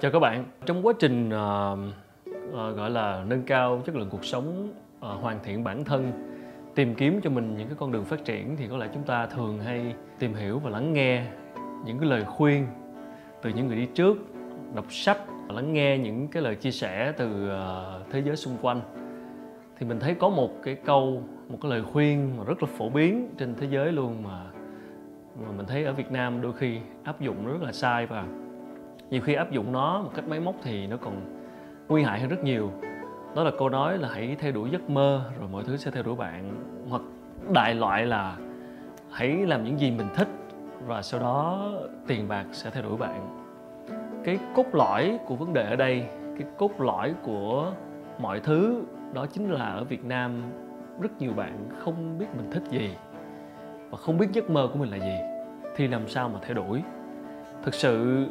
Chào các bạn. Trong quá trình uh, uh, gọi là nâng cao chất lượng cuộc sống, uh, hoàn thiện bản thân, tìm kiếm cho mình những cái con đường phát triển thì có lẽ chúng ta thường hay tìm hiểu và lắng nghe những cái lời khuyên từ những người đi trước, đọc sách, lắng nghe những cái lời chia sẻ từ uh, thế giới xung quanh. Thì mình thấy có một cái câu, một cái lời khuyên mà rất là phổ biến trên thế giới luôn mà mà mình thấy ở Việt Nam đôi khi áp dụng rất là sai và nhiều khi áp dụng nó một cách máy móc thì nó còn nguy hại hơn rất nhiều. Đó là câu nói là hãy theo đuổi giấc mơ, rồi mọi thứ sẽ theo đuổi bạn. Hoặc đại loại là hãy làm những gì mình thích, và sau đó tiền bạc sẽ theo đuổi bạn. Cái cốt lõi của vấn đề ở đây, cái cốt lõi của mọi thứ, đó chính là ở Việt Nam rất nhiều bạn không biết mình thích gì và không biết giấc mơ của mình là gì. Thì làm sao mà theo đuổi? Thực sự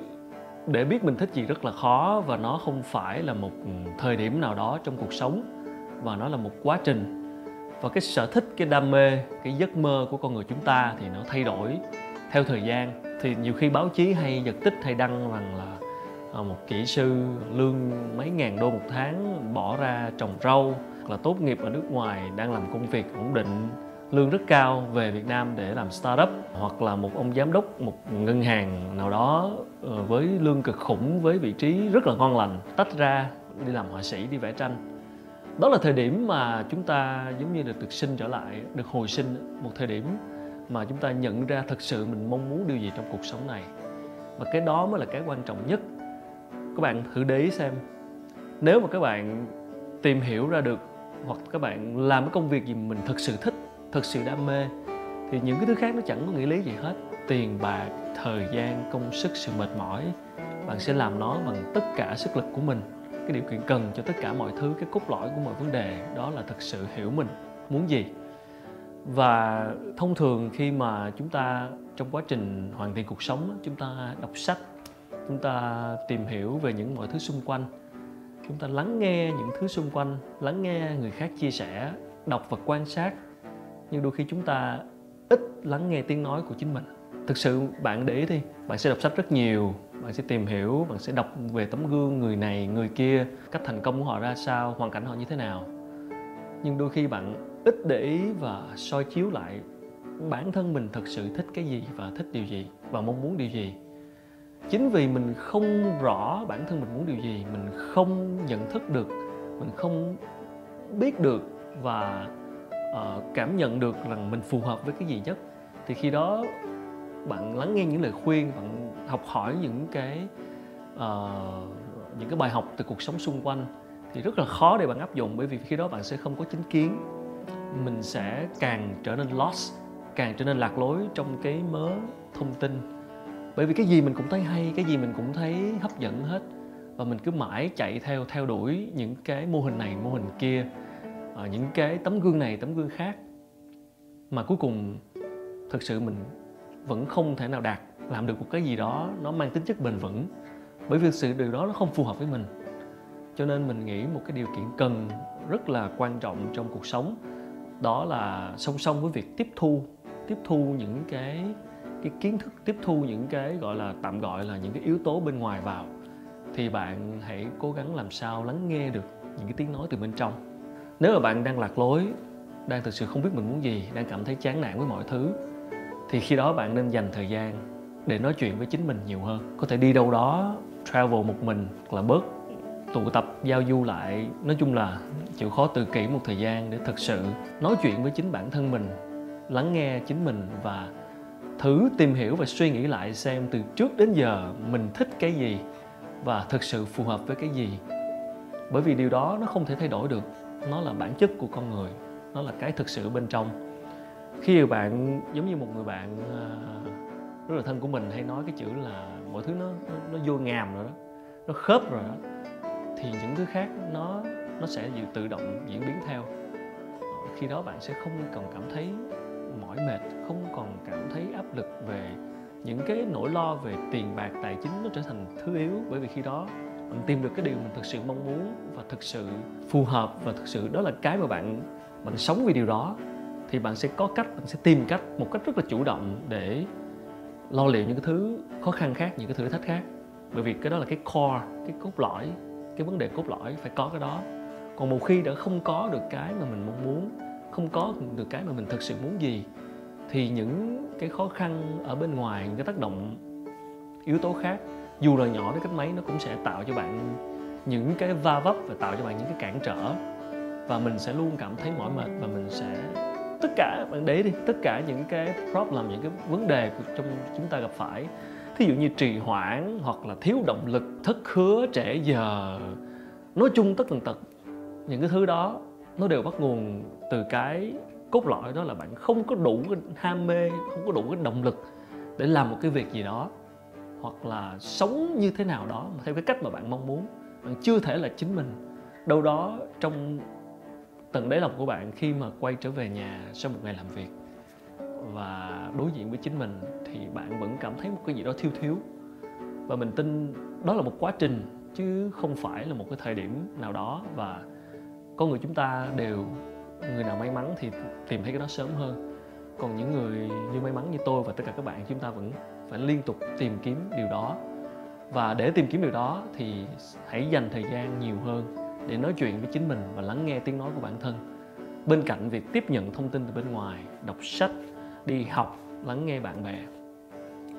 để biết mình thích gì rất là khó và nó không phải là một thời điểm nào đó trong cuộc sống, và nó là một quá trình. Và cái sở thích, cái đam mê, cái giấc mơ của con người chúng ta thì nó thay đổi theo thời gian. Thì nhiều khi báo chí hay giật tích hay đăng rằng là ờ, một kỹ sư lương mấy ngàn đô một tháng bỏ ra trồng rau, hoặc là tốt nghiệp ở nước ngoài đang làm công việc ổn định lương rất cao về Việt Nam để làm startup hoặc là một ông giám đốc một ngân hàng nào đó ờ, với lương cực khủng, với vị trí rất là ngon lành, tách ra đi làm họa sĩ, đi vẽ tranh. Đó là thời điểm mà chúng ta giống như được được sinh trở lại, được hồi sinh, một thời điểm mà chúng ta nhận ra thật sự mình mong muốn điều gì trong cuộc sống này. Và cái đó mới là cái quan trọng nhất. Các bạn thử để ý xem, nếu mà các bạn tìm hiểu ra được hoặc các bạn làm cái công việc gì mình thực sự thích thật sự đam mê. Thì những cái thứ khác nó chẳng có nghĩa lý gì hết. Tiền, bạc, thời gian, công sức, sự mệt mỏi. Bạn sẽ làm nó bằng tất cả sức lực của mình. Cái điều kiện cần cho tất cả mọi thứ, cái cốt lõi của mọi vấn đề, đó là thật sự hiểu mình. Muốn gì? Và thông thường khi mà chúng ta trong quá trình hoàn thiện cuộc sống chúng ta đọc sách, chúng ta tìm hiểu về những mọi thứ xung quanh, chúng ta lắng nghe những thứ xung quanh, lắng nghe người khác chia sẻ, đọc và quan sát nhưng đôi khi chúng ta ít lắng nghe tiếng nói của chính mình. Thực sự, bạn để ý đi, bạn sẽ đọc sách rất nhiều, bạn sẽ tìm hiểu, bạn sẽ đọc về tấm gương người này, người kia, cách thành công của họ ra sao, hoàn cảnh họ như thế nào. Nhưng đôi khi bạn ít để ý và soi chiếu lại bản thân mình thật sự thích cái gì và thích điều gì và mong muốn điều gì. Chính vì mình không rõ bản thân mình muốn điều gì, mình không nhận thức được, mình không biết được và uh, cảm nhận được rằng mình phù hợp với cái gì nhất. Thì khi đó bạn lắng nghe những lời khuyên bạn học hỏi những cái uh, những cái bài học từ cuộc sống xung quanh thì rất là khó để bạn áp dụng. Bởi vì khi đó bạn sẽ không có chính kiến. Mình sẽ càng trở nên lost càng trở nên lạc lối trong cái mớ thông tin. Bởi vì cái gì mình cũng thấy hay cái gì mình cũng thấy hấp dẫn hết. Và mình cứ mãi chạy theo theo đuổi những cái mô hình này mô hình kia. Ờ, những cái tấm gương này, tấm gương khác mà cuối cùng thực sự mình vẫn không thể nào đạt, làm được một cái gì đó nó mang tính chất bền vững. Bởi vì sự điều đó nó không phù hợp với mình. Cho nên mình nghĩ một cái điều kiện cần rất là quan trọng trong cuộc sống đó là song song với việc tiếp thu tiếp thu những cái cái kiến thức, tiếp thu những cái gọi là, tạm gọi là những cái yếu tố bên ngoài vào. Thì bạn hãy cố gắng làm sao lắng nghe được những cái tiếng nói từ bên trong nếu mà bạn đang lạc lối, đang thực sự không biết mình muốn gì, đang cảm thấy chán nản với mọi thứ, thì khi đó bạn nên dành thời gian để nói chuyện với chính mình nhiều hơn. Có thể đi đâu đó, travel một mình, hoặc là bớt tụ tập, giao du lại. Nói chung là chịu khó tự kỷ một thời gian để thực sự nói chuyện với chính bản thân mình, lắng nghe chính mình và thử tìm hiểu và suy nghĩ lại xem từ trước đến giờ mình thích cái gì và thực sự phù hợp với cái gì bởi vì điều đó nó không thể thay đổi được. Nó là bản chất của con người. Nó là cái thực sự bên trong. Khi bạn giống như một người bạn à, rất là thân của mình hay nói cái chữ là mọi thứ nó nó, nó vô ngàm rồi đó nó khớp rồi đó thì những thứ khác nó nó sẽ tự động diễn biến theo. Khi đó bạn sẽ không còn cảm thấy mỏi mệt không còn cảm thấy áp lực về những cái nỗi lo về tiền bạc tài chính nó trở thành thứ yếu. Bởi vì khi đó bạn tìm được cái điều mình thực sự mong muốn và thực sự phù hợp và thực sự đó là cái mà bạn bạn sống vì điều đó, thì bạn sẽ có cách, bạn sẽ tìm cách một cách rất là chủ động để lo liệu những cái thứ khó khăn khác, những cái thử thách khác. Bởi vì cái đó là cái core, cái cốt lõi, cái vấn đề cốt lõi phải có cái đó. Còn một khi đã không có được cái mà mình mong muốn, không có được cái mà mình thực sự muốn gì, thì những cái khó khăn ở bên ngoài, những cái tác động, yếu tố khác dù là nhỏ đến cách mấy, nó cũng sẽ tạo cho bạn những cái va vấp và tạo cho bạn những cái cản trở. Và mình sẽ luôn cảm thấy mỏi mệt và mình sẽ, tất cả, bạn để đi, tất cả những cái problem, những cái vấn đề của trong chúng ta gặp phải. Thí dụ như trì hoãn hoặc là thiếu động lực, thất hứa, trễ giờ. Nói chung tất tần tật, những cái thứ đó, nó đều bắt nguồn từ cái cốt lõi đó là bạn không có đủ cái ham mê, không có đủ cái động lực để làm một cái việc gì đó hoặc là sống như thế nào đó theo cái cách mà bạn mong muốn, bạn chưa thể là chính mình. Đâu đó trong tận đáy lòng của bạn khi mà quay trở về nhà sau một ngày làm việc và đối diện với chính mình thì bạn vẫn cảm thấy một cái gì đó thiếu thiếu. Và mình tin đó là một quá trình chứ không phải là một cái thời điểm nào đó và con người chúng ta đều, người nào may mắn thì tìm thấy cái đó sớm hơn. Còn những người như may mắn như tôi và tất cả các bạn, chúng ta vẫn phải liên tục tìm kiếm điều đó. Và để tìm kiếm điều đó thì hãy dành thời gian nhiều hơn để nói chuyện với chính mình và lắng nghe tiếng nói của bản thân. Bên cạnh việc tiếp nhận thông tin từ bên ngoài, đọc sách, đi học, lắng nghe bạn bè,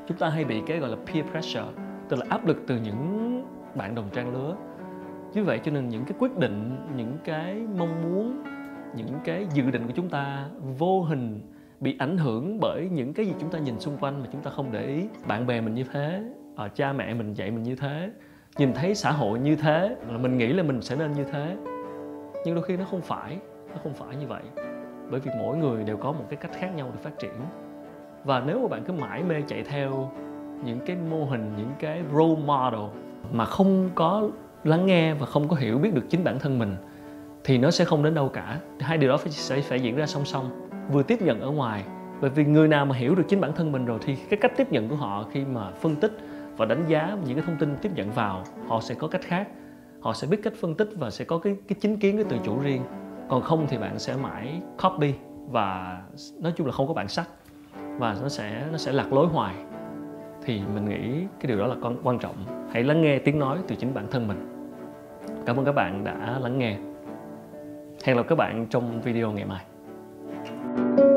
chúng ta hay bị cái gọi là peer pressure, tức là áp lực từ những bạn đồng trang lứa. Như vậy cho nên những cái quyết định, những cái mong muốn, những cái dự định của chúng ta vô hình bị ảnh hưởng bởi những cái gì chúng ta nhìn xung quanh mà chúng ta không để ý. Bạn bè mình như thế à, cha mẹ mình dạy mình như thế nhìn thấy xã hội như thế là mình nghĩ là mình sẽ nên như thế. Nhưng đôi khi nó không phải nó không phải như vậy. Bởi vì mỗi người đều có một cái cách khác nhau để phát triển. Và nếu mà bạn cứ mãi mê chạy theo những cái mô hình những cái role model mà không có lắng nghe và không có hiểu biết được chính bản thân mình thì nó sẽ không đến đâu cả. Hai điều đó phải sẽ phải diễn ra song song vừa tiếp nhận ở ngoài. Bởi vì người nào mà hiểu được chính bản thân mình rồi thì cái cách tiếp nhận của họ khi mà phân tích và đánh giá những cái thông tin tiếp nhận vào, họ sẽ có cách khác. Họ sẽ biết cách phân tích và sẽ có cái cái chính kiến cái tự chủ riêng. Còn không thì bạn sẽ mãi copy và nói chung là không có bản sắc và nó sẽ nó sẽ lạc lối hoài. Thì mình nghĩ cái điều đó là con, quan trọng. Hãy lắng nghe tiếng nói từ chính bản thân mình. Cảm ơn các bạn đã lắng nghe. Hẹn gặp các bạn trong video ngày mai. Thank you.